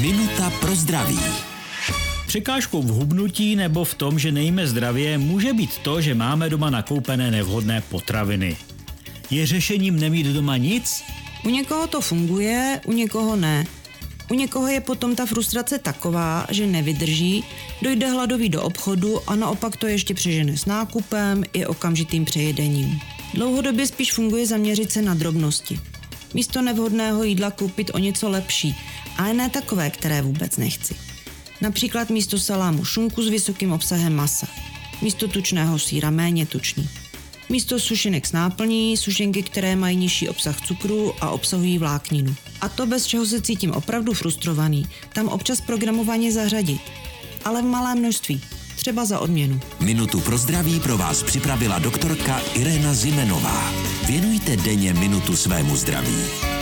Minuta pro zdraví. Překážkou v hubnutí nebo v tom, že nejíme zdravě, může být to, že máme doma nakoupené nevhodné potraviny. Je řešením nemít doma nic? U někoho to funguje, u někoho ne. U někoho je potom ta frustrace taková, že nevydrží, dojde hladový do obchodu a naopak to ještě přežene s nákupem i okamžitým přejedením. Dlouhodobě spíš funguje zaměřit se na drobnosti. Místo nevhodného jídla koupit o něco lepší, ale ne takové, které vůbec nechci. Například místo salámu šunku s vysokým obsahem masa. Místo tučného síra méně tučný. Místo sušenek s náplní, sušenky, které mají nižší obsah cukru a obsahují vlákninu. A to bez čeho se cítím opravdu frustrovaný, tam občas programovaně zařadit. Ale v malém množství, třeba za odměnu. Minutu pro zdraví pro vás připravila doktorka Irena Zimenová. Věnujte denně minutu svému zdraví.